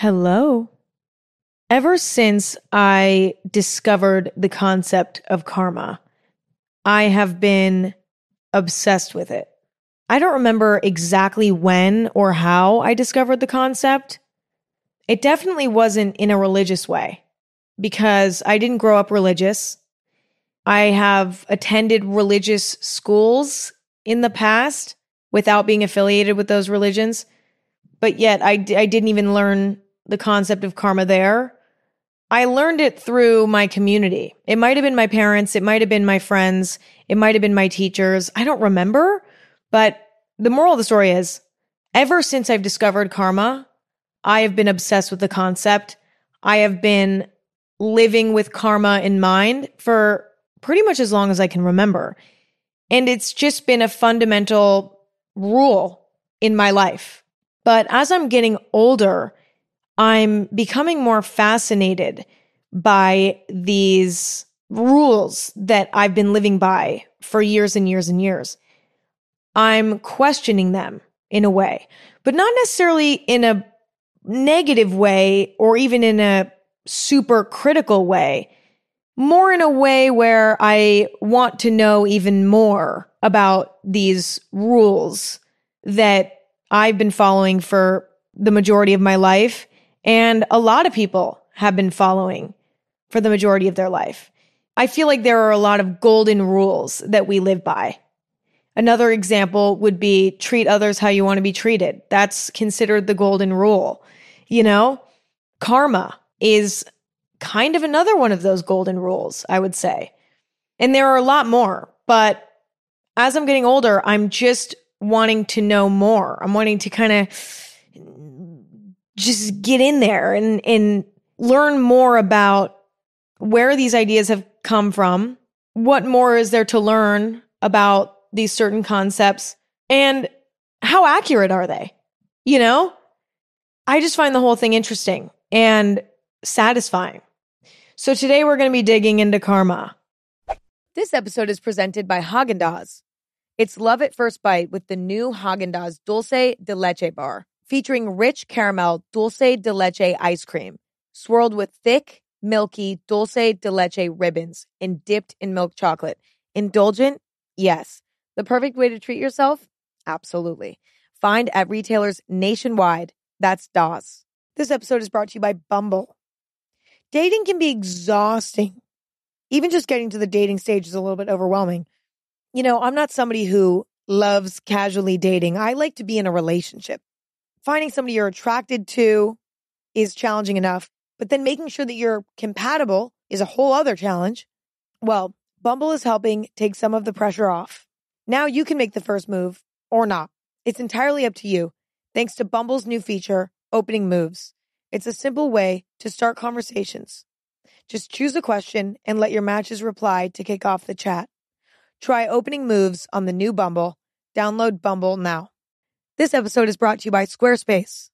Hello. Ever since I discovered the concept of karma, I have been obsessed with it. I don't remember exactly when or how I discovered the concept. It definitely wasn't in a religious way because I didn't grow up religious. I have attended religious schools in the past without being affiliated with those religions, but yet I, I didn't even learn the concept of karma there. I learned it through my community. It might have been my parents, it might have been my friends, it might have been my teachers. I don't remember, but the moral of the story is ever since I've discovered karma, I have been obsessed with the concept. I have been living with karma in mind for pretty much as long as I can remember. And it's just been a fundamental rule in my life. But as I'm getting older, I'm becoming more fascinated by these rules that I've been living by for years and years and years. I'm questioning them in a way, but not necessarily in a negative way or even in a super critical way, more in a way where I want to know even more about these rules that I've been following for the majority of my life and a lot of people have been following for the majority of their life. I feel like there are a lot of golden rules that we live by. Another example would be treat others how you want to be treated. That's considered the golden rule. You know, karma is kind of another one of those golden rules, I would say. And there are a lot more, but as I'm getting older, I'm just wanting to know more. I'm wanting to kind of just get in there and, and learn more about where these ideas have come from. What more is there to learn about these certain concepts and how accurate are they? You know, I just find the whole thing interesting and satisfying. So today we're going to be digging into karma. This episode is presented by Haagen-Dazs. It's love at first bite with the new Haagen-Dazs Dulce de Leche bar featuring rich caramel dulce de leche ice cream, swirled with thick, milky dulce de leche ribbons and dipped in milk chocolate. Indulgent? Yes. The perfect way to treat yourself? Absolutely. Find at retailers nationwide. That's Dazs. This episode is brought to you by Bumble. Dating can be exhausting. Even just getting to the dating stage is a little bit overwhelming. You know, I'm not somebody who loves casually dating. I like to be in a relationship finding somebody you're attracted to is challenging enough, but then making sure that you're compatible is a whole other challenge. Well, Bumble is helping take some of the pressure off. Now you can make the first move or not. It's entirely up to you. Thanks to Bumble's new feature, Opening Moves. It's a simple way to start conversations. Just choose a question and let your matches reply to kick off the chat. Try opening moves on the new Bumble. Download Bumble now. This episode is brought to you by Squarespace.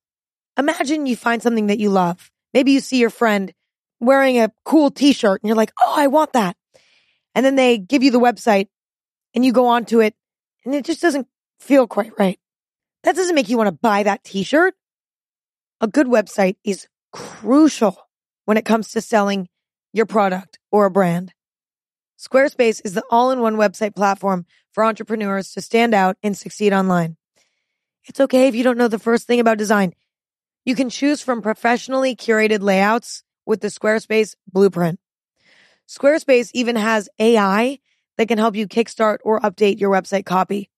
Imagine you find something that you love. Maybe you see your friend wearing a cool t-shirt and you're like, Oh, I want that. And then they give you the website and you go onto it and it just doesn't feel quite right. That doesn't make you want to buy that t-shirt. A good website is crucial when it comes to selling your product or a brand. Squarespace is the all-in-one website platform for entrepreneurs to stand out and succeed online. It's okay if you don't know the first thing about design. You can choose from professionally curated layouts with the Squarespace blueprint. Squarespace even has AI that can help you kickstart or update your website copy.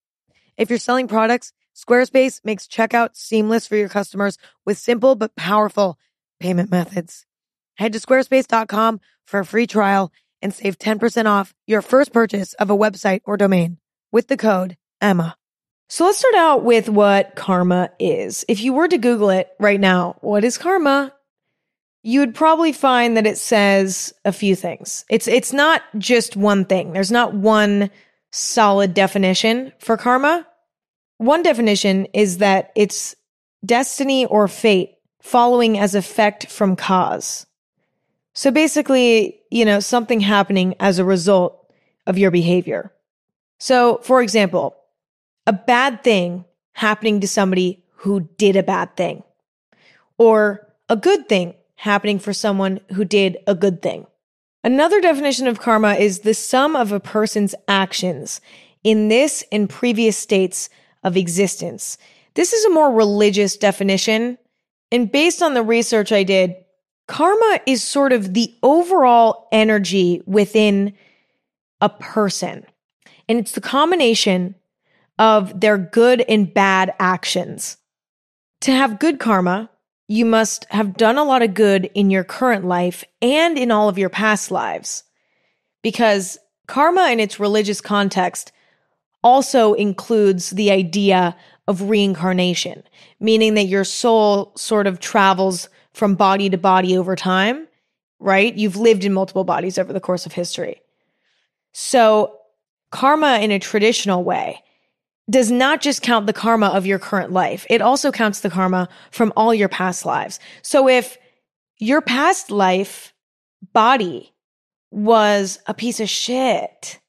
If you're selling products, Squarespace makes checkout seamless for your customers with simple but powerful payment methods. Head to squarespace.com for a free trial and save 10% off your first purchase of a website or domain with the code EMMA. So let's start out with what karma is. If you were to Google it right now, what is karma? You would probably find that it says a few things. It's it's not just one thing. There's not one solid definition for karma. One definition is that it's destiny or fate following as effect from cause. So basically, you know, something happening as a result of your behavior. So, for example, a bad thing happening to somebody who did a bad thing, or a good thing happening for someone who did a good thing. Another definition of karma is the sum of a person's actions in this and previous states of existence. This is a more religious definition. And based on the research I did, karma is sort of the overall energy within a person. And it's the combination of their good and bad actions. To have good karma, you must have done a lot of good in your current life and in all of your past lives. Because karma in its religious context also includes the idea of reincarnation, meaning that your soul sort of travels from body to body over time, right? You've lived in multiple bodies over the course of history. So, karma in a traditional way does not just count the karma of your current life, it also counts the karma from all your past lives. So, if your past life body was a piece of shit,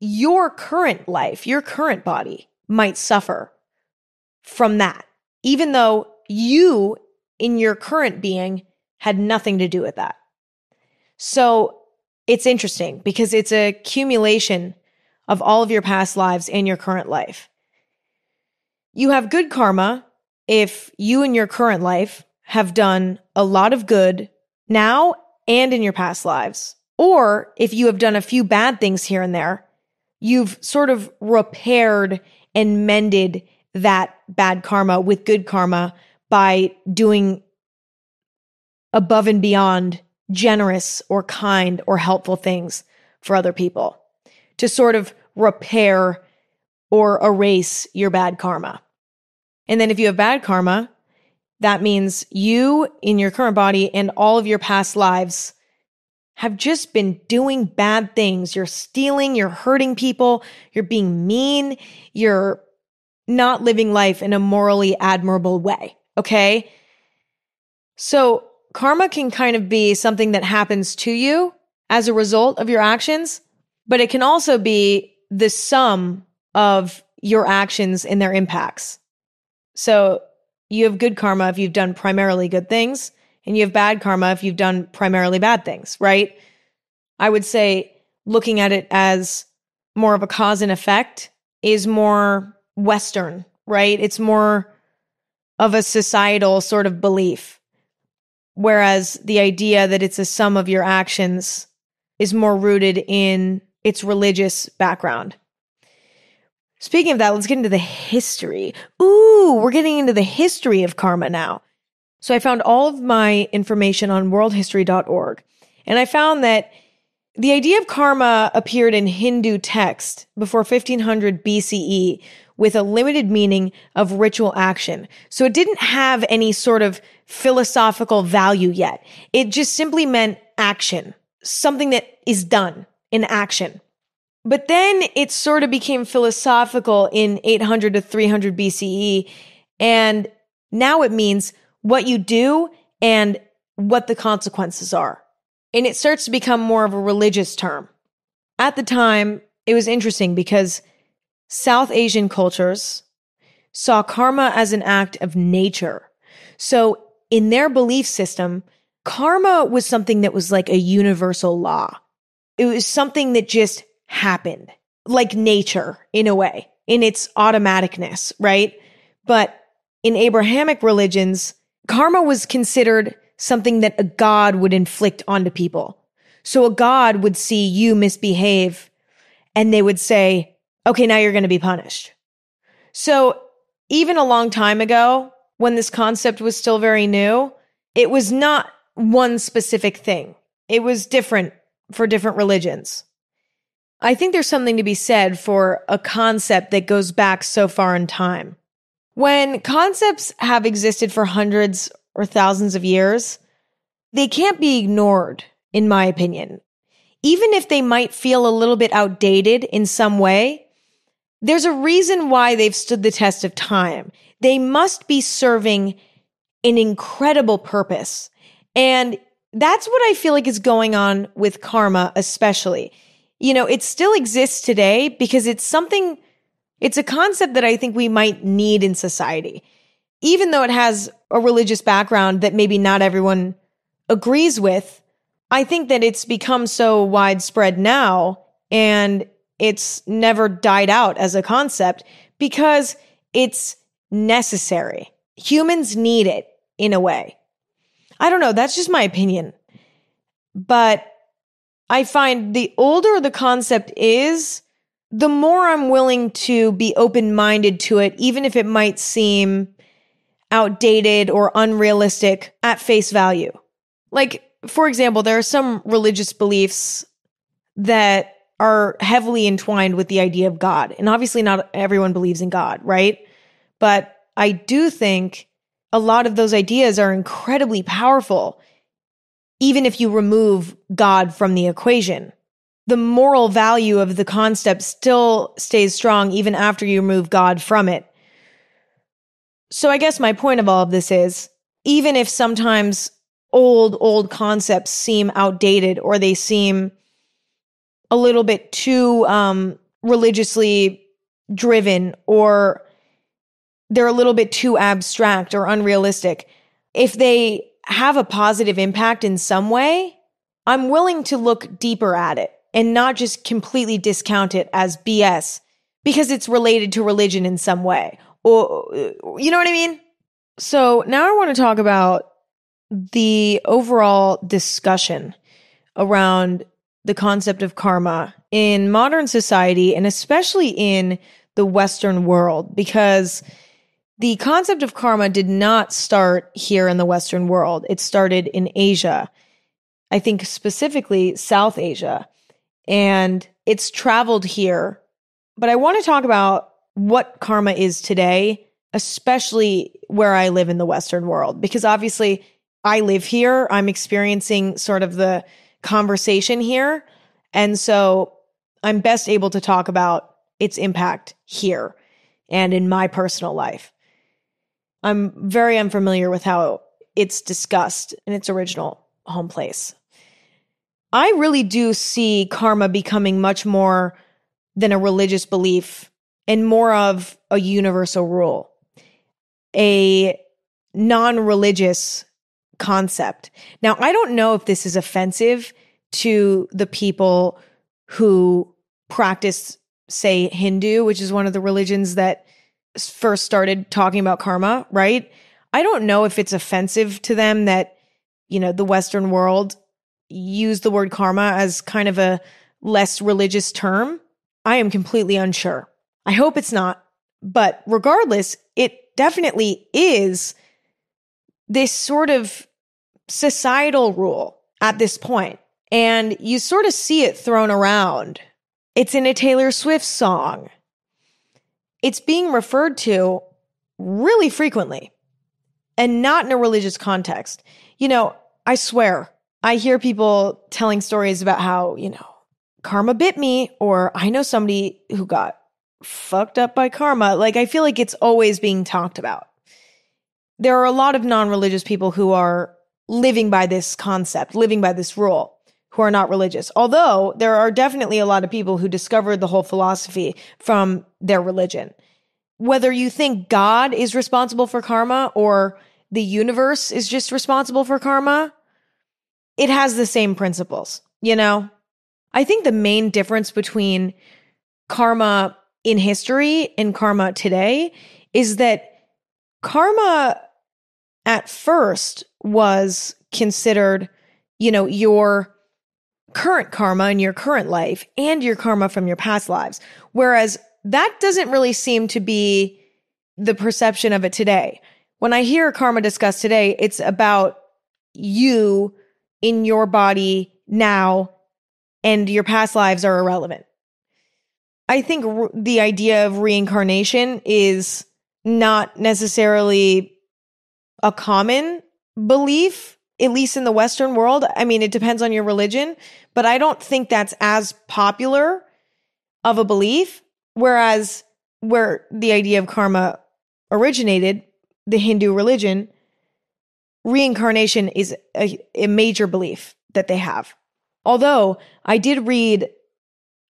your current life, your current body might suffer from that, even though you in your current being had nothing to do with that. So it's interesting because it's a accumulation of all of your past lives and your current life. You have good karma if you in your current life have done a lot of good now and in your past lives. Or if you have done a few bad things here and there, you've sort of repaired and mended that bad karma with good karma by doing above and beyond generous or kind or helpful things for other people to sort of repair or erase your bad karma. And then if you have bad karma, that means you in your current body and all of your past lives have just been doing bad things. You're stealing, you're hurting people, you're being mean, you're not living life in a morally admirable way. Okay. So karma can kind of be something that happens to you as a result of your actions, but it can also be the sum of your actions and their impacts. So you have good karma if you've done primarily good things, and you have bad karma if you've done primarily bad things, right? I would say looking at it as more of a cause and effect is more Western, right? It's more of a societal sort of belief. Whereas the idea that it's a sum of your actions is more rooted in its religious background. Speaking of that, let's get into the history. Ooh, we're getting into the history of karma now. So I found all of my information on worldhistory.org, and I found that the idea of karma appeared in Hindu text before 1500 BCE with a limited meaning of ritual action. So it didn't have any sort of philosophical value yet. It just simply meant action, something that is done in action. But then it sort of became philosophical in 800 to 300 BCE. And now it means what you do and what the consequences are. And it starts to become more of a religious term. At the time, it was interesting because South Asian cultures saw karma as an act of nature. So in their belief system, karma was something that was like a universal law. It was something that just happened, like nature in a way, in its automaticness, right? But in Abrahamic religions, karma was considered something that a god would inflict onto people. So a god would see you misbehave and they would say, okay, now you're going to be punished. So even a long time ago, when this concept was still very new, it was not one specific thing. It was different for different religions. I think there's something to be said for a concept that goes back so far in time. When concepts have existed for hundreds or thousands of years, they can't be ignored, in my opinion. Even if they might feel a little bit outdated in some way, there's a reason why they've stood the test of time. They must be serving an incredible purpose. And that's what I feel like is going on with karma, especially. You know, it still exists today because it's something, it's a concept that I think we might need in society. even though it has a religious background that maybe not everyone agrees with, I think that it's become so widespread now and it's never died out as a concept because it's necessary. Humans need it in a way. I don't know. That's just my opinion. But I find the older the concept is, the more I'm willing to be open minded to it, even if it might seem outdated or unrealistic at face value. Like, for example, there are some religious beliefs that are heavily entwined with the idea of God. And obviously, not everyone believes in God, right? But I do think a lot of those ideas are incredibly powerful, even if you remove God from the equation. The moral value of the concept still stays strong even after you remove God from it. So, I guess my point of all of this is even if sometimes old, old concepts seem outdated or they seem a little bit too um, religiously driven or they're a little bit too abstract or unrealistic. If they have a positive impact in some way, I'm willing to look deeper at it and not just completely discount it as BS because it's related to religion in some way. Or, you know what I mean? So now I want to talk about the overall discussion around the concept of karma in modern society and especially in the Western world because the concept of karma did not start here in the Western world. It started in Asia. I think specifically South Asia. And it's traveled here. But I want to talk about what karma is today, especially where I live in the Western world, because obviously I live here. I'm experiencing sort of the conversation here. And so I'm best able to talk about its impact here and in my personal life. I'm very unfamiliar with how it's discussed in its original home place. I really do see karma becoming much more than a religious belief and more of a universal rule, a non religious concept. Now, I don't know if this is offensive to the people who practice, say, Hindu, which is one of the religions that first started talking about karma, right? I don't know if it's offensive to them that, you know, the Western world use the word karma as kind of a less religious term. I am completely unsure. I hope it's not. But regardless, it definitely is this sort of societal rule at this point. And you sort of see it thrown around. It's in a Taylor Swift song. It's being referred to really frequently and not in a religious context. You know, I swear, I hear people telling stories about how, you know, karma bit me, or I know somebody who got fucked up by karma. Like, I feel like it's always being talked about. There are a lot of non religious people who are living by this concept, living by this rule, who are not religious. Although there are definitely a lot of people who discovered the whole philosophy from their religion. Whether you think God is responsible for karma or the universe is just responsible for karma, it has the same principles, you know? I think the main difference between karma in history and karma today is that karma at first was considered, you know, your current karma in your current life and your karma from your past lives. Whereas that doesn't really seem to be the perception of it today. When I hear karma discussed today, it's about you in your body now and your past lives are irrelevant. I think the idea of reincarnation is not necessarily a common belief, at least in the Western world. I mean, it depends on your religion, but I don't think that's as popular of a belief. Whereas where the idea of karma originated, the Hindu religion, reincarnation is a, a major belief that they have. Although I did read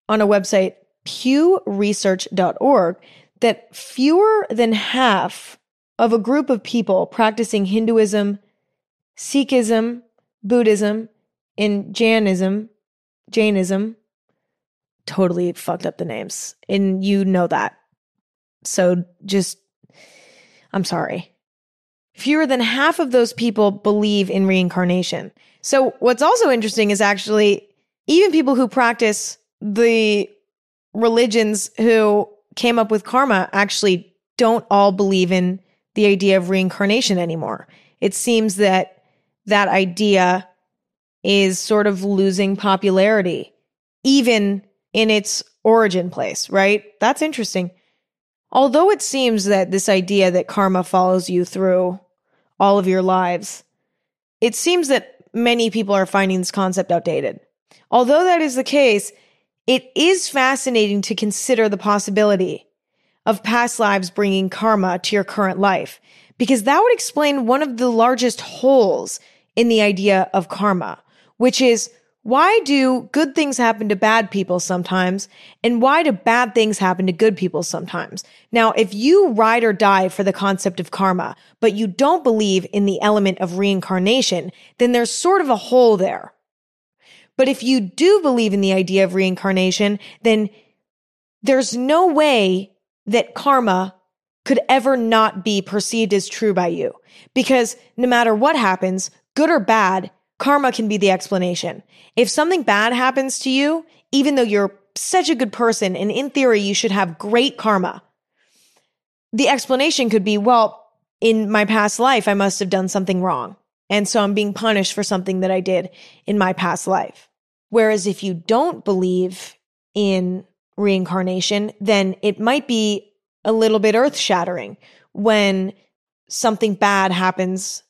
on a website, pewresearch.org, that fewer than half of a group of people practicing Hinduism, Sikhism, Buddhism, and Jainism, Jainism, totally fucked up the names. And you know that. So just, I'm sorry. Fewer than half of those people believe in reincarnation. So what's also interesting is actually even people who practice the religions who came up with karma actually don't all believe in the idea of reincarnation anymore. It seems that that idea is sort of losing popularity, even in its origin place, right? That's interesting. Although it seems that this idea that karma follows you through all of your lives, it seems that many people are finding this concept outdated. Although that is the case, it is fascinating to consider the possibility of past lives bringing karma to your current life, because that would explain one of the largest holes in the idea of karma, which is why do good things happen to bad people sometimes? And why do bad things happen to good people sometimes? Now, if you ride or die for the concept of karma, but you don't believe in the element of reincarnation, then there's sort of a hole there. But if you do believe in the idea of reincarnation, then there's no way that karma could ever not be perceived as true by you. Because no matter what happens, good or bad, karma can be the explanation. If something bad happens to you, even though you're such a good person and in theory you should have great karma, the explanation could be, well, in my past life, I must have done something wrong. And so I'm being punished for something that I did in my past life. Whereas if you don't believe in reincarnation, then it might be a little bit earth shattering when something bad happens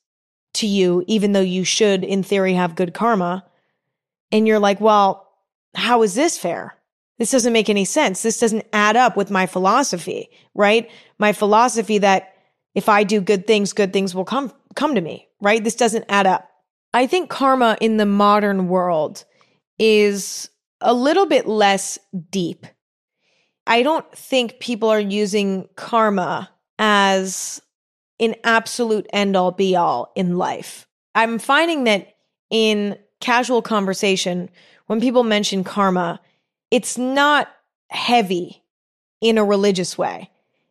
to you, even though you should, in theory, have good karma. And you're like, well, how is this fair? This doesn't make any sense. This doesn't add up with my philosophy, right? My philosophy that if I do good things, good things will come, come to me, right? This doesn't add up. I think karma in the modern world is a little bit less deep. I don't think people are using karma as an absolute end all be all in life. I'm finding that in casual conversation, when people mention karma, it's not heavy in a religious way.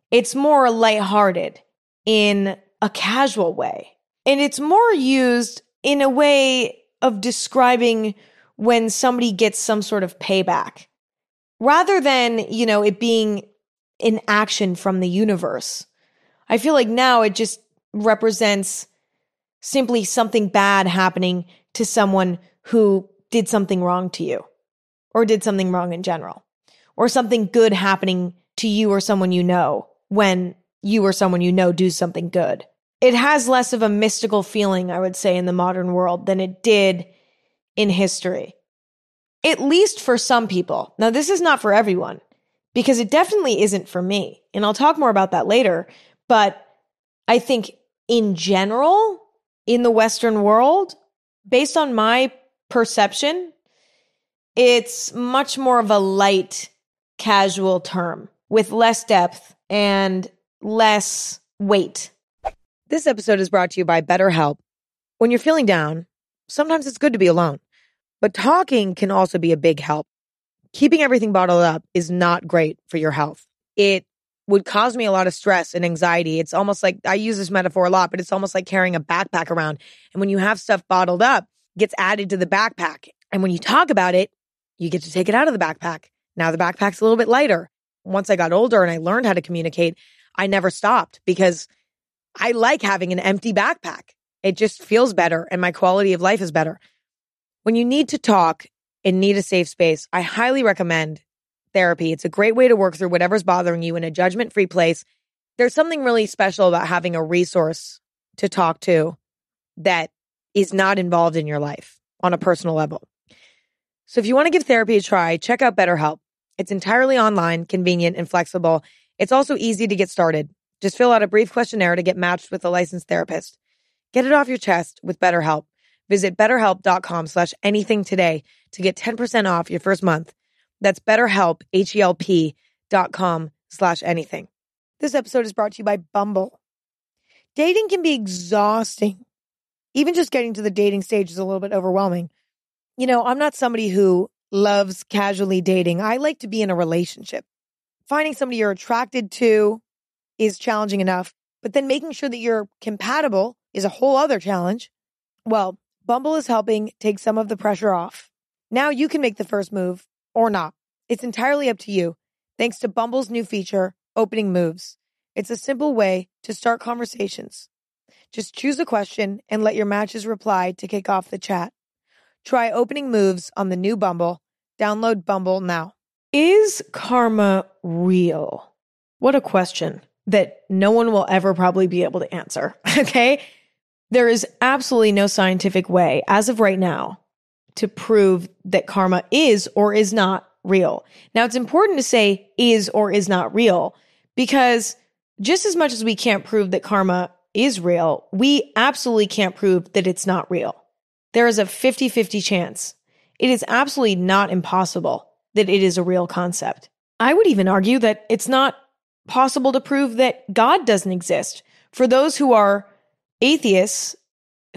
It's more lighthearted in a casual way. And it's more used in a way of describing when somebody gets some sort of payback rather than, you know, it being an action from the universe. I feel like now it just represents simply something bad happening to someone who did something wrong to you or did something wrong in general or something good happening to you or someone you know when you or someone you know do something good. It has less of a mystical feeling, I would say, in the modern world than it did in history. At least for some people. Now, this is not for everyone because it definitely isn't for me. And I'll talk more about that later. But I think in general, in the Western world, based on my perception, it's much more of a light, casual term with less depth and less weight. This episode is brought to you by BetterHelp. When you're feeling down, sometimes it's good to be alone, but talking can also be a big help. Keeping everything bottled up is not great for your health. It would cause me a lot of stress and anxiety. It's almost like I use this metaphor a lot, but it's almost like carrying a backpack around. And when you have stuff bottled up, gets added to the backpack. And when you talk about it, you get to take it out of the backpack. Now the backpack's a little bit lighter. Once I got older and I learned how to communicate, I never stopped because I like having an empty backpack. It just feels better and my quality of life is better. When you need to talk and need a safe space, I highly recommend therapy. It's a great way to work through whatever's bothering you in a judgment free place. There's something really special about having a resource to talk to that is not involved in your life on a personal level. So if you want to give therapy a try, check out BetterHelp. It's entirely online, convenient, and flexible. It's also easy to get started. Just fill out a brief questionnaire to get matched with a licensed therapist. Get it off your chest with BetterHelp. Visit betterhelp.com slash anything today to get 10% off your first month. That's betterhelp, H-E-L-P dot com slash anything. This episode is brought to you by Bumble. Dating can be exhausting. Even just getting to the dating stage is a little bit overwhelming. You know, I'm not somebody who loves casually dating. I like to be in a relationship. Finding somebody you're attracted to is challenging enough, but then making sure that you're compatible is a whole other challenge. Well, Bumble is helping take some of the pressure off. Now you can make the first move or not. It's entirely up to you. Thanks to Bumble's new feature, Opening Moves. It's a simple way to start conversations. Just choose a question and let your matches reply to kick off the chat. Try opening moves on the new Bumble. Download Bumble now. Is karma real? What a question that no one will ever probably be able to answer. Okay. There is absolutely no scientific way, as of right now, to prove that karma is or is not real. Now, it's important to say is or is not real because just as much as we can't prove that karma is real, we absolutely can't prove that it's not real. There is a 50 50 chance. It is absolutely not impossible that it is a real concept. I would even argue that it's not possible to prove that God doesn't exist. For those who are atheists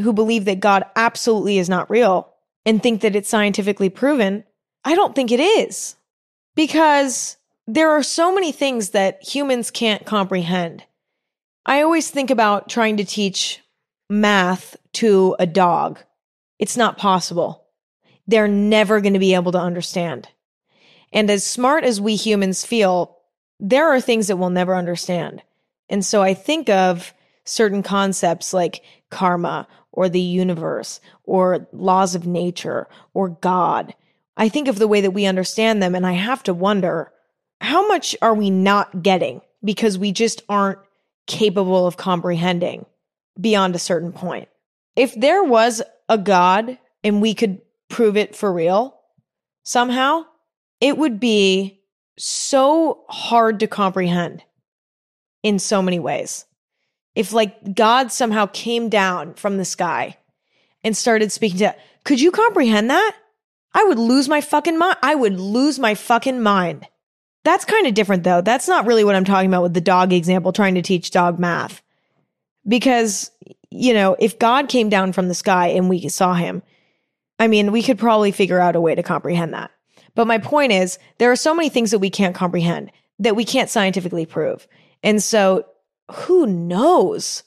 who believe that God absolutely is not real and think that it's scientifically proven, I don't think it is. Because there are so many things that humans can't comprehend. I always think about trying to teach math to a dog. It's not possible. They're never going to be able to understand. And as smart as we humans feel, there are things that we'll never understand. And so I think of certain concepts like karma or the universe or laws of nature or God. I think of the way that we understand them and I have to wonder how much are we not getting because we just aren't capable of comprehending beyond a certain point? If there was a God and we could prove it for real somehow, it would be so hard to comprehend in so many ways. If like God somehow came down from the sky and started speaking to, could you comprehend that? I would lose my fucking mind. I would lose my fucking mind. That's kind of different though. That's not really what I'm talking about with the dog example, trying to teach dog math. Because, you know, if God came down from the sky and we saw him, I mean, we could probably figure out a way to comprehend that. But my point is, there are so many things that we can't comprehend that we can't scientifically prove. And so who knows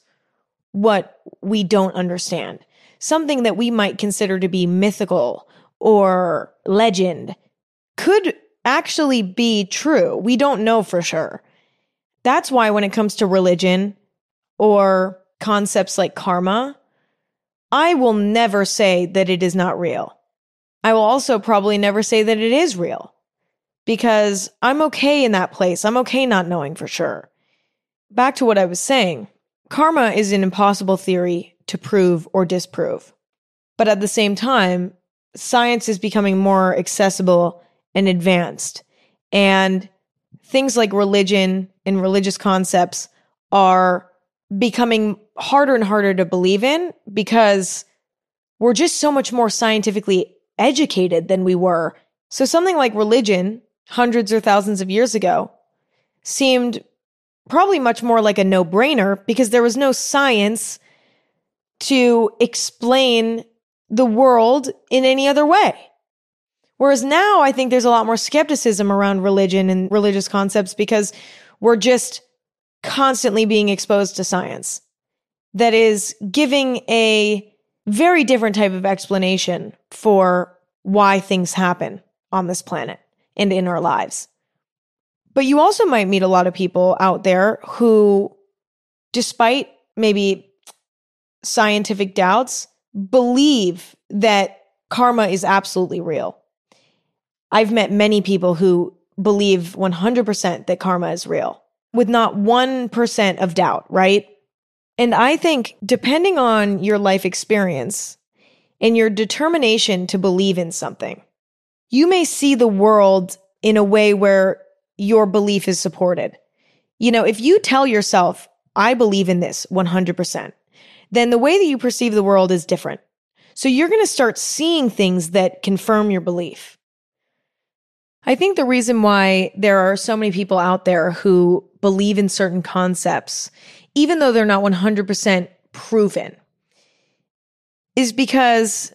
what we don't understand? Something that we might consider to be mythical or legend could actually be true. We don't know for sure. That's why when it comes to religion or concepts like karma, I will never say that it is not real. I will also probably never say that it is real because I'm okay in that place. I'm okay not knowing for sure. Back to what I was saying karma is an impossible theory to prove or disprove. But at the same time, science is becoming more accessible and advanced. And things like religion and religious concepts are becoming harder and harder to believe in because we're just so much more scientifically educated than we were. So something like religion, hundreds or thousands of years ago, seemed probably much more like a no brainer because there was no science to explain the world in any other way. Whereas now I think there's a lot more skepticism around religion and religious concepts because we're just constantly being exposed to science that is giving a very different type of explanation for why things happen on this planet and in our lives. But you also might meet a lot of people out there who, despite maybe scientific doubts, believe that karma is absolutely real. I've met many people who believe 100% that karma is real with not 1% of doubt, right? And I think depending on your life experience and your determination to believe in something, you may see the world in a way where your belief is supported. You know, if you tell yourself, I believe in this 100%, then the way that you perceive the world is different. So you're going to start seeing things that confirm your belief. I think the reason why there are so many people out there who believe in certain concepts, even though they're not 100% proven, is because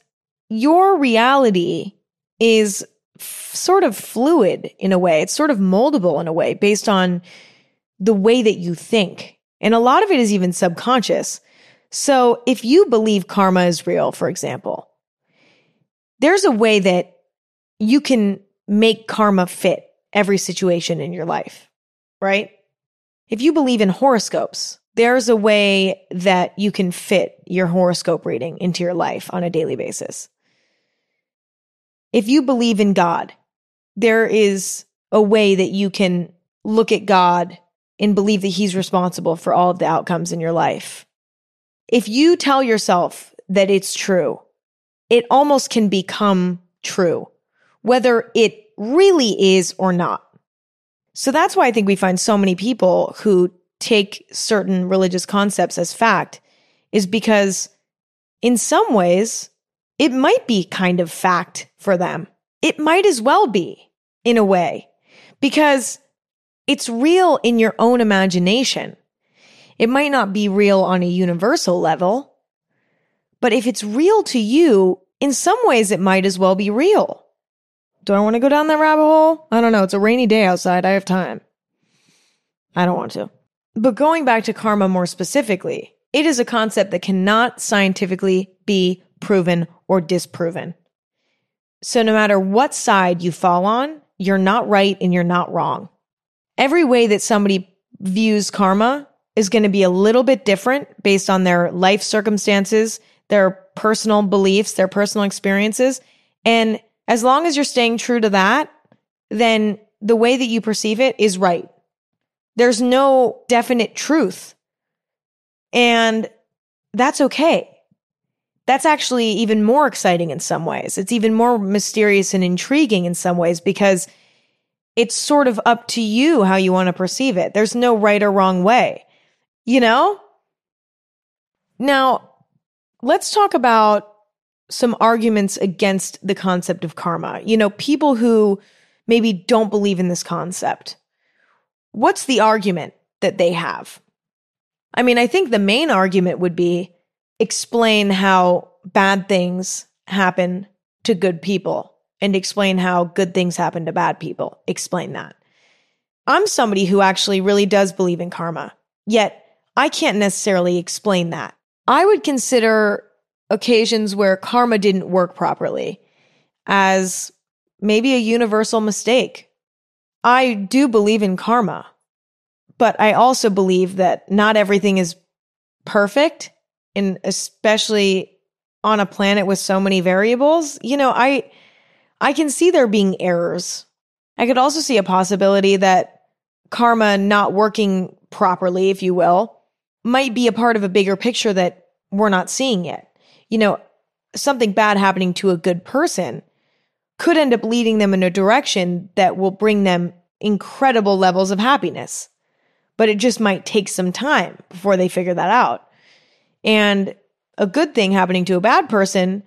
your reality is sort of fluid in a way. It's sort of moldable in a way based on the way that you think. And a lot of it is even subconscious. So if you believe karma is real, for example, there's a way that you can make karma fit every situation in your life, right? If you believe in horoscopes, there's a way that you can fit your horoscope reading into your life on a daily basis. If you believe in God, there is a way that you can look at God and believe that He's responsible for all of the outcomes in your life. If you tell yourself that it's true, it almost can become true, whether it really is or not. So that's why I think we find so many people who take certain religious concepts as fact, is because in some ways, it might be kind of fact for them. It might as well be, in a way, because it's real in your own imagination. It might not be real on a universal level, but if it's real to you, in some ways it might as well be real. Do I want to go down that rabbit hole? I don't know. It's a rainy day outside. I have time. I don't want to. But going back to karma more specifically, it is a concept that cannot scientifically be proven or disproven. So no matter what side you fall on, you're not right and you're not wrong. Every way that somebody views karma is going to be a little bit different based on their life circumstances, their personal beliefs, their personal experiences. And as long as you're staying true to that, then the way that you perceive it is right. There's no definite truth. And that's okay. That's actually even more exciting in some ways. It's even more mysterious and intriguing in some ways because it's sort of up to you how you want to perceive it. There's no right or wrong way, you know? Now, let's talk about some arguments against the concept of karma. You know, people who maybe don't believe in this concept. What's the argument that they have? I mean, I think the main argument would be explain how bad things happen to good people and explain how good things happen to bad people. Explain that. I'm somebody who actually really does believe in karma, yet I can't necessarily explain that. I would consider occasions where karma didn't work properly as maybe a universal mistake. I do believe in karma, but I also believe that not everything is perfect and especially on a planet with so many variables. You know, I I can see there being errors. I could also see a possibility that karma not working properly, if you will, might be a part of a bigger picture that we're not seeing yet you know, something bad happening to a good person could end up leading them in a direction that will bring them incredible levels of happiness. But it just might take some time before they figure that out. And a good thing happening to a bad person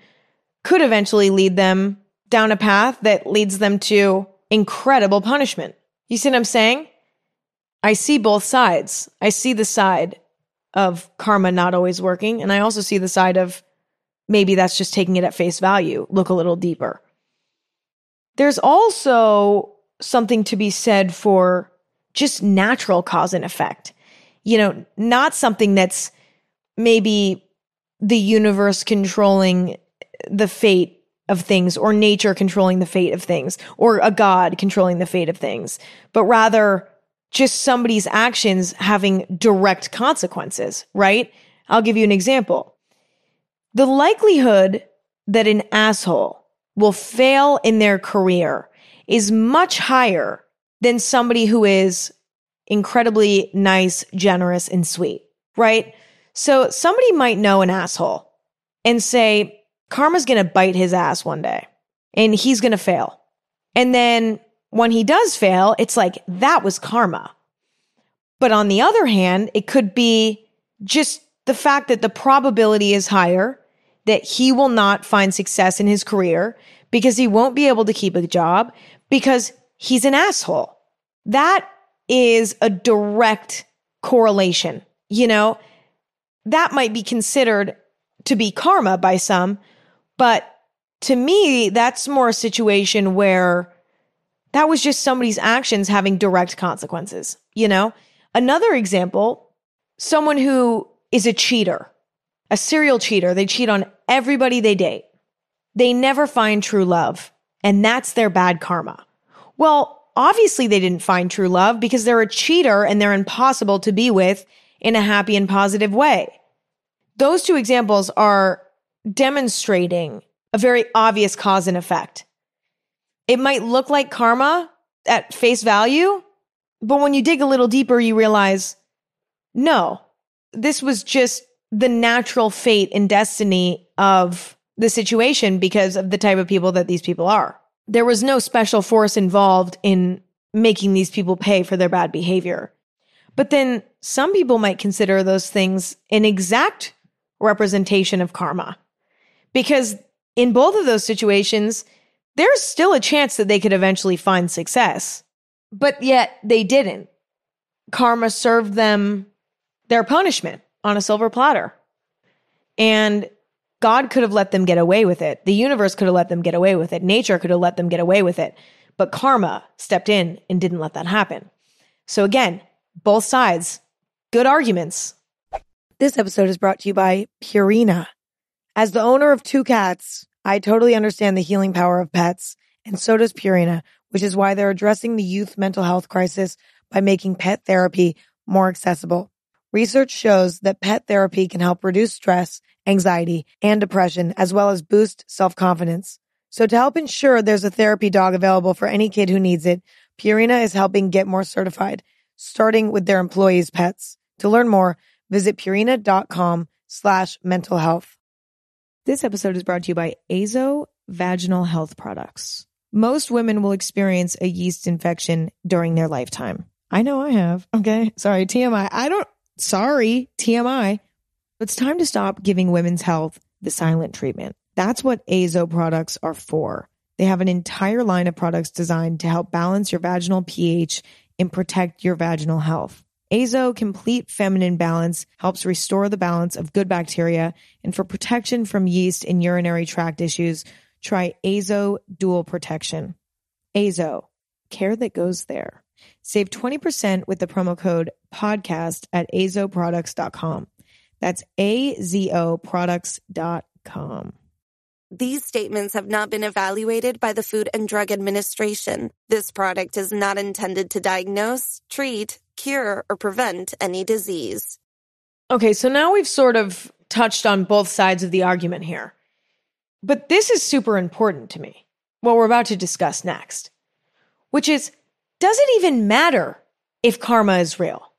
could eventually lead them down a path that leads them to incredible punishment. You see what I'm saying? I see both sides. I see the side of karma not always working, and I also see the side of maybe that's just taking it at face value. Look a little deeper. There's also something to be said for just natural cause and effect. You know, not something that's maybe the universe controlling the fate of things or nature controlling the fate of things or a god controlling the fate of things, but rather just somebody's actions having direct consequences, right? I'll give you an example. The likelihood that an asshole will fail in their career is much higher than somebody who is incredibly nice, generous, and sweet, right? So somebody might know an asshole and say, Karma's going to bite his ass one day and he's going to fail. And then when he does fail, it's like, that was karma. But on the other hand, it could be just the fact that the probability is higher that he will not find success in his career because he won't be able to keep a job because he's an asshole. That is a direct correlation you know, that might be considered to be karma by some. But to me, that's more a situation where that was just somebody's actions having direct consequences, you know? Another example, someone who is a cheater, a serial cheater, they cheat on everybody they date. They never find true love, and that's their bad karma. Well, obviously they didn't find true love because they're a cheater and they're impossible to be with in a happy and positive way. Those two examples are demonstrating a very obvious cause and effect. It might look like karma at face value, but when you dig a little deeper, you realize no, this was just the natural fate and destiny of the situation because of the type of people that these people are. There was no special force involved in making these people pay for their bad behavior. But then some people might consider those things an exact representation of karma. Because in both of those situations, there's still a chance that they could eventually find success. But yet they didn't. Karma served them their punishment on a silver platter. And God could have let them get away with it. The universe could have let them get away with it. Nature could have let them get away with it. But karma stepped in and didn't let that happen. So again, both sides, good arguments. This episode is brought to you by Purina. As the owner of two cats, I totally understand the healing power of pets, and so does Purina, which is why they're addressing the youth mental health crisis by making pet therapy more accessible. Research shows that pet therapy can help reduce stress, anxiety, and depression, as well as boost self-confidence. So to help ensure there's a therapy dog available for any kid who needs it, Purina is helping get more certified, starting with their employees' pets. To learn more, visit purina.com slash mental health. This episode is brought to you by Azo Vaginal Health Products. Most women will experience a yeast infection during their lifetime. I know I have. Okay. Sorry, TMI. I don't, sorry, TMI. It's time to stop giving women's health the silent treatment. That's what Azo products are for. They have an entire line of products designed to help balance your vaginal pH and protect your vaginal health. Azo Complete Feminine Balance helps restore the balance of good bacteria. And for protection from yeast and urinary tract issues, try Azo Dual Protection. Azo, care that goes there. Save 20% with the promo code podcast at azoproducts.com. That's A-Z-O products.com. These statements have not been evaluated by the Food and Drug Administration. This product is not intended to diagnose, treat, cure, or prevent any disease. Okay, so now we've sort of touched on both sides of the argument here. But this is super important to me, what we're about to discuss next, which is does it even matter if karma is real?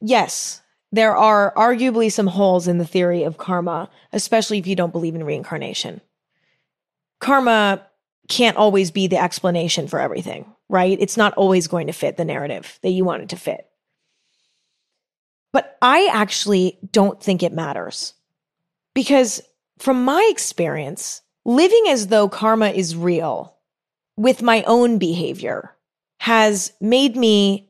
Yes, there are arguably some holes in the theory of karma, especially if you don't believe in reincarnation. Karma can't always be the explanation for everything, right? It's not always going to fit the narrative that you want it to fit. But I actually don't think it matters because from my experience, living as though karma is real with my own behavior has made me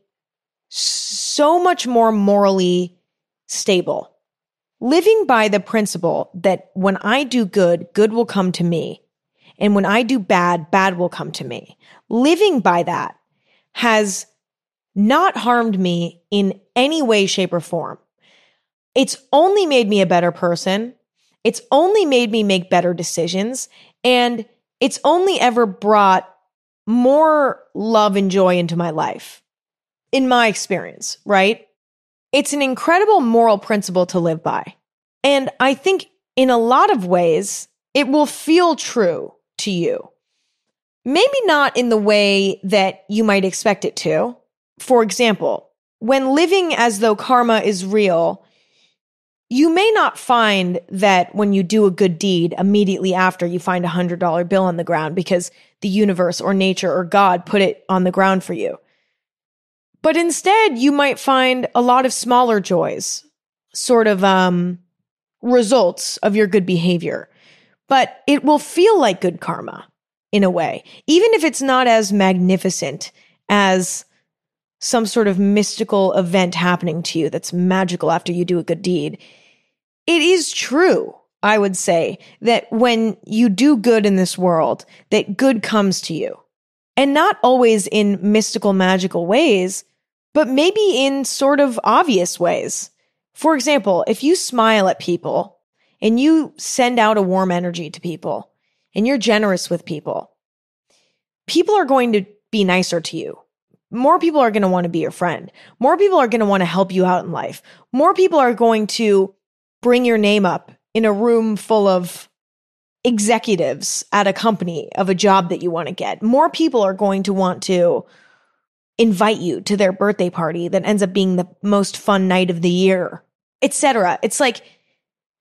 so much more morally stable. Living by the principle that when I do good, good will come to me. And when I do bad, bad will come to me. Living by that has not harmed me in any way, shape, or form. It's only made me a better person. It's only made me make better decisions. And it's only ever brought more love and joy into my life, in my experience, right? It's an incredible moral principle to live by. And I think in a lot of ways, it will feel true to you. Maybe not in the way that you might expect it to. For example, when living as though karma is real, you may not find that when you do a good deed, immediately after you find a hundred dollar bill on the ground because the universe or nature or God put it on the ground for you. But instead, you might find a lot of smaller joys, sort of um, results of your good behavior. But it will feel like good karma in a way, even if it's not as magnificent as some sort of mystical event happening to you that's magical after you do a good deed. It is true, I would say, that when you do good in this world, that good comes to you. And not always in mystical, magical ways, but maybe in sort of obvious ways. For example, if you smile at people and you send out a warm energy to people and you're generous with people, people are going to be nicer to you. More people are going to want to be your friend. More people are going to want to help you out in life. More people are going to bring your name up in a room full of executives at a company of a job that you want to get. More people are going to want to invite you to their birthday party that ends up being the most fun night of the year, etc. It's like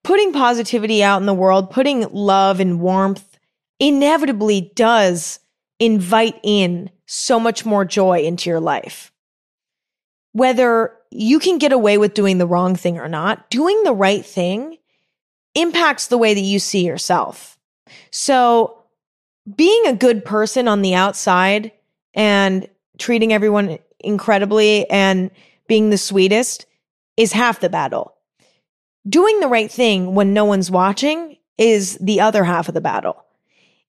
putting positivity out in the world, putting love and warmth inevitably does invite in so much more joy into your life. Whether you can get away with doing the wrong thing or not, doing the right thing impacts the way that you see yourself. So being a good person on the outside and treating everyone incredibly and being the sweetest is half the battle. Doing the right thing when no one's watching is the other half of the battle.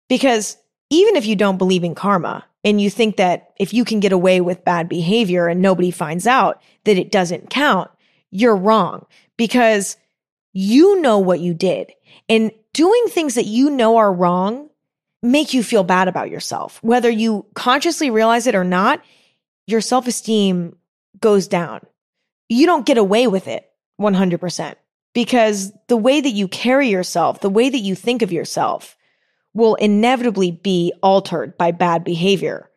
Because even if you don't believe in karma and you think that if you can get away with bad behavior and nobody finds out that it doesn't count, you're wrong because you know what you did and doing things that you know are wrong make you feel bad about yourself. Whether you consciously realize it or not, your self esteem goes down. You don't get away with it 100% because the way that you carry yourself, the way that you think of yourself will inevitably be altered by bad behavior.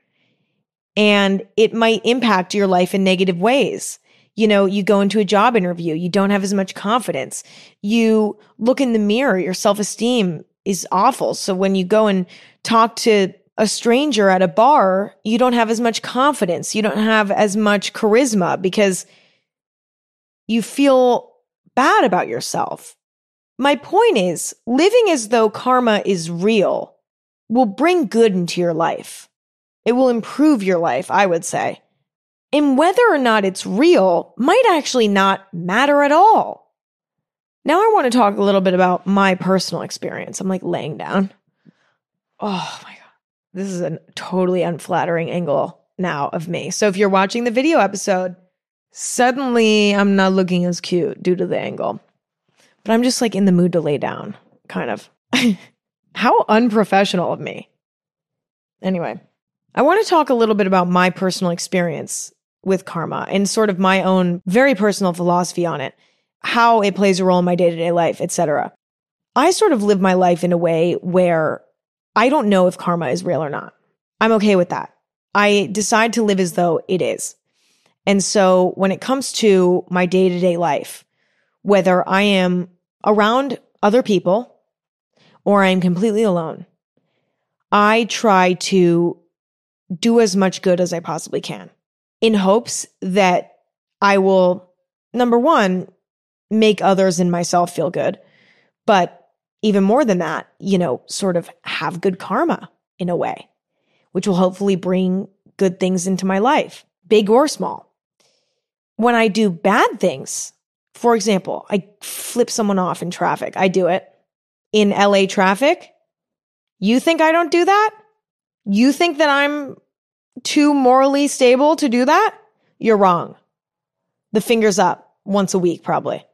And it might impact your life in negative ways. You know, you go into a job interview, you don't have as much confidence. You look in the mirror, your self esteem is awful. So when you go and talk to a stranger at a bar, you don't have as much confidence. You don't have as much charisma because you feel bad about yourself. My point is, living as though karma is real will bring good into your life. It will improve your life, I would say. And whether or not it's real might actually not matter at all. Now, I want to talk a little bit about my personal experience. I'm like laying down. Oh my God. This is a totally unflattering angle now of me. So if you're watching the video episode, suddenly I'm not looking as cute due to the angle but I'm just like in the mood to lay down, kind of. How unprofessional of me. Anyway, I want to talk a little bit about my personal experience with karma and sort of my own very personal philosophy on it, how it plays a role in my day-to-day life, etc. I sort of live my life in a way where I don't know if karma is real or not. I'm okay with that. I decide to live as though it is. And so when it comes to my day-to-day life, whether I am around other people or I'm completely alone, I try to do as much good as I possibly can in hopes that I will, number one, make others and myself feel good. But even more than that, you know, sort of have good karma in a way, which will hopefully bring good things into my life, big or small. When I do bad things, for example, I flip someone off in traffic. I do it in LA traffic. You think I don't do that? You think that I'm too morally stable to do that? You're wrong. The fingers up once a week, probably.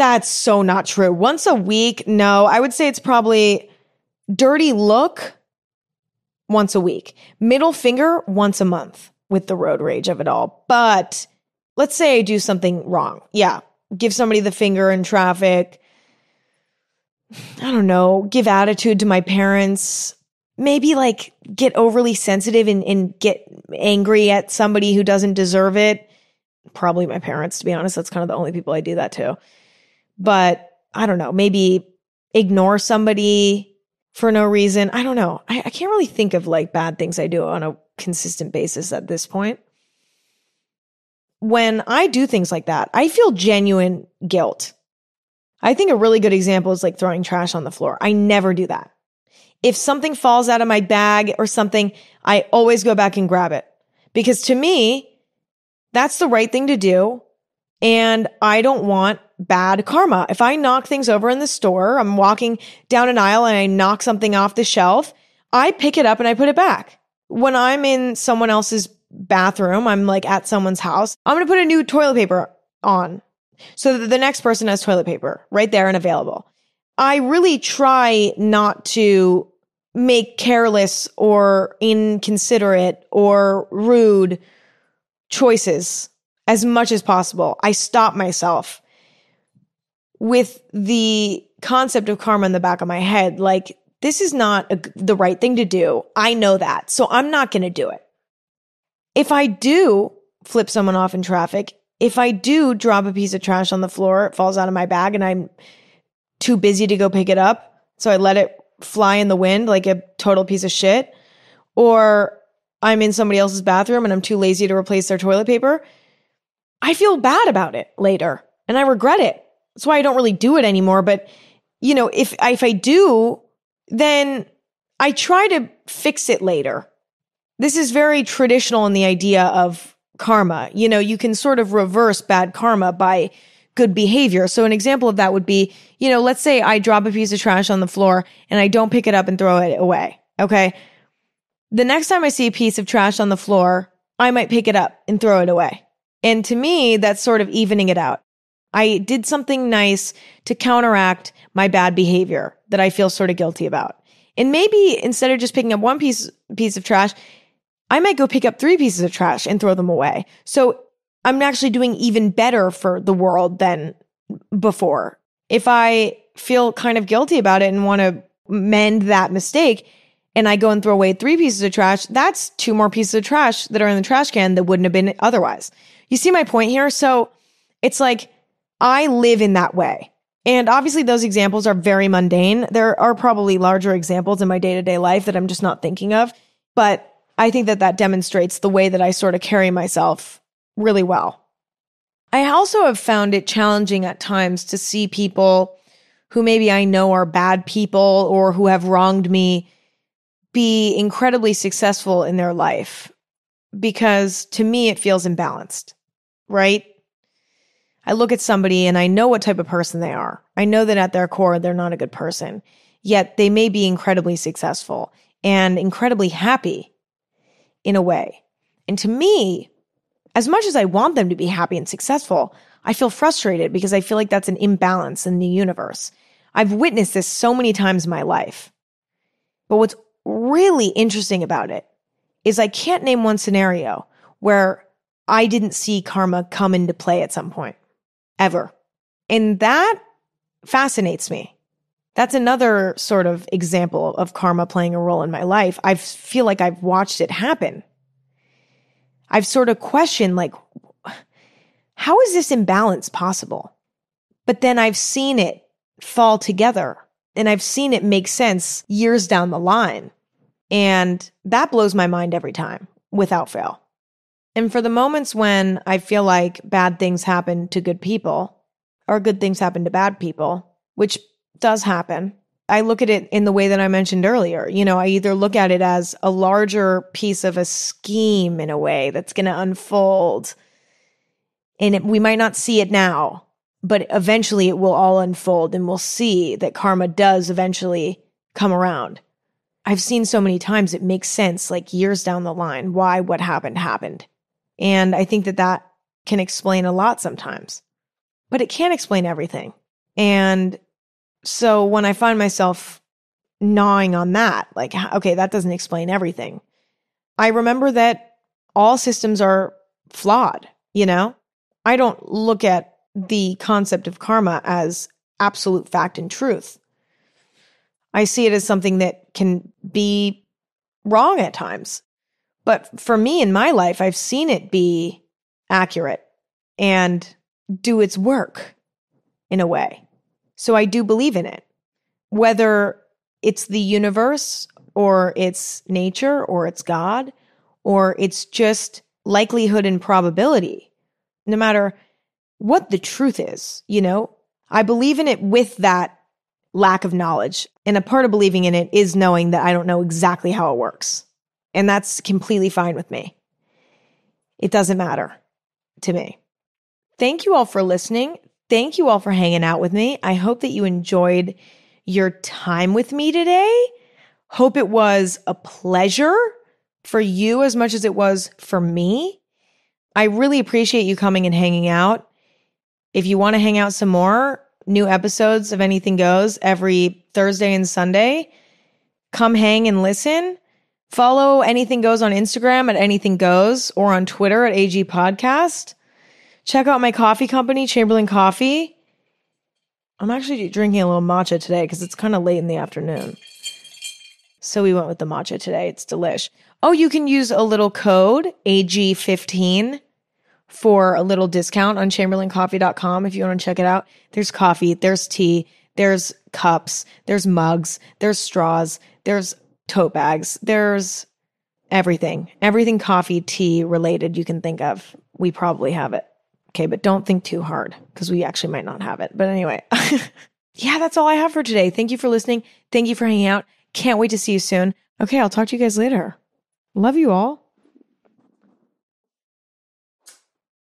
That's so not true. Once a week, no. I would say it's probably dirty look once a week, middle finger once a month with the road rage of it all. But let's say I do something wrong. Yeah. Give somebody the finger in traffic. I don't know, give attitude to my parents. Maybe like get overly sensitive and, and get angry at somebody who doesn't deserve it. Probably my parents, to be honest. That's kind of the only people I do that to. But I don't know, maybe ignore somebody for no reason. I don't know. I, I can't really think of like bad things I do on a consistent basis at this point when I do things like that, I feel genuine guilt. I think a really good example is like throwing trash on the floor. I never do that. If something falls out of my bag or something, I always go back and grab it because to me, that's the right thing to do. And I don't want bad karma. If I knock things over in the store, I'm walking down an aisle and I knock something off the shelf, I pick it up and I put it back. When I'm in someone else's bathroom, I'm like at someone's house, I'm going to put a new toilet paper on so that the next person has toilet paper right there and available. I really try not to make careless or inconsiderate or rude choices as much as possible. I stop myself with the concept of karma in the back of my head. Like, this is not a, the right thing to do. I know that. So I'm not going to do it. If I do flip someone off in traffic, if I do drop a piece of trash on the floor, it falls out of my bag and I'm too busy to go pick it up. So I let it fly in the wind like a total piece of shit. Or I'm in somebody else's bathroom and I'm too lazy to replace their toilet paper. I feel bad about it later and I regret it. That's why I don't really do it anymore. But, you know, if, if I do, then I try to fix it later. This is very traditional in the idea of karma. You know, you can sort of reverse bad karma by good behavior. So an example of that would be, you know, let's say I drop a piece of trash on the floor and I don't pick it up and throw it away. Okay. The next time I see a piece of trash on the floor, I might pick it up and throw it away. And to me, that's sort of evening it out. I did something nice to counteract my bad behavior that I feel sort of guilty about. And maybe instead of just picking up one piece piece of trash, I might go pick up three pieces of trash and throw them away. So I'm actually doing even better for the world than before. If I feel kind of guilty about it and want to mend that mistake and I go and throw away three pieces of trash, that's two more pieces of trash that are in the trash can that wouldn't have been otherwise. You see my point here? So it's like I live in that way. And obviously, those examples are very mundane. There are probably larger examples in my day to day life that I'm just not thinking of. But I think that that demonstrates the way that I sort of carry myself really well. I also have found it challenging at times to see people who maybe I know are bad people or who have wronged me be incredibly successful in their life because to me it feels imbalanced, right? I look at somebody and I know what type of person they are. I know that at their core, they're not a good person, yet they may be incredibly successful and incredibly happy in a way. And to me, as much as I want them to be happy and successful, I feel frustrated because I feel like that's an imbalance in the universe. I've witnessed this so many times in my life. But what's really interesting about it is I can't name one scenario where I didn't see karma come into play at some point, ever. And that fascinates me. That's another sort of example of karma playing a role in my life. I feel like I've watched it happen. I've sort of questioned, like, how is this imbalance possible? But then I've seen it fall together and I've seen it make sense years down the line. And that blows my mind every time without fail. And for the moments when I feel like bad things happen to good people or good things happen to bad people, which does happen, I look at it in the way that I mentioned earlier. You know, I either look at it as a larger piece of a scheme in a way that's going to unfold. And it, we might not see it now, but eventually it will all unfold and we'll see that karma does eventually come around. I've seen so many times it makes sense, like years down the line, why what happened happened. And I think that that can explain a lot sometimes, but it can't explain everything. And so when I find myself gnawing on that, like, okay, that doesn't explain everything. I remember that all systems are flawed, you know? I don't look at the concept of karma as absolute fact and truth. I see it as something that can be wrong at times. But for me in my life, I've seen it be accurate and do its work in a way. So I do believe in it. Whether it's the universe or it's nature or it's God or it's just likelihood and probability, no matter what the truth is, you know, I believe in it with that lack of knowledge. And a part of believing in it is knowing that I don't know exactly how it works. And that's completely fine with me. It doesn't matter to me. Thank you all for listening. Thank you all for hanging out with me. I hope that you enjoyed your time with me today. Hope it was a pleasure for you as much as it was for me. I really appreciate you coming and hanging out. If you want to hang out some more, new episodes of Anything Goes every Thursday and Sunday. Come hang and listen. Follow Anything Goes on Instagram at Anything Goes or on Twitter at AG Podcast. Check out my coffee company, Chamberlain Coffee. I'm actually drinking a little matcha today because it's kind of late in the afternoon. So we went with the matcha today. It's delish. Oh, you can use a little code AG15 for a little discount on chamberlaincoffee.com if you want to check it out. There's coffee, there's tea, there's cups, there's mugs, there's straws, there's tote bags, there's everything. Everything coffee, tea related you can think of. We probably have it. Okay, but don't think too hard because we actually might not have it. But anyway, yeah, that's all I have for today. Thank you for listening. Thank you for hanging out. Can't wait to see you soon. Okay, I'll talk to you guys later. Love you all.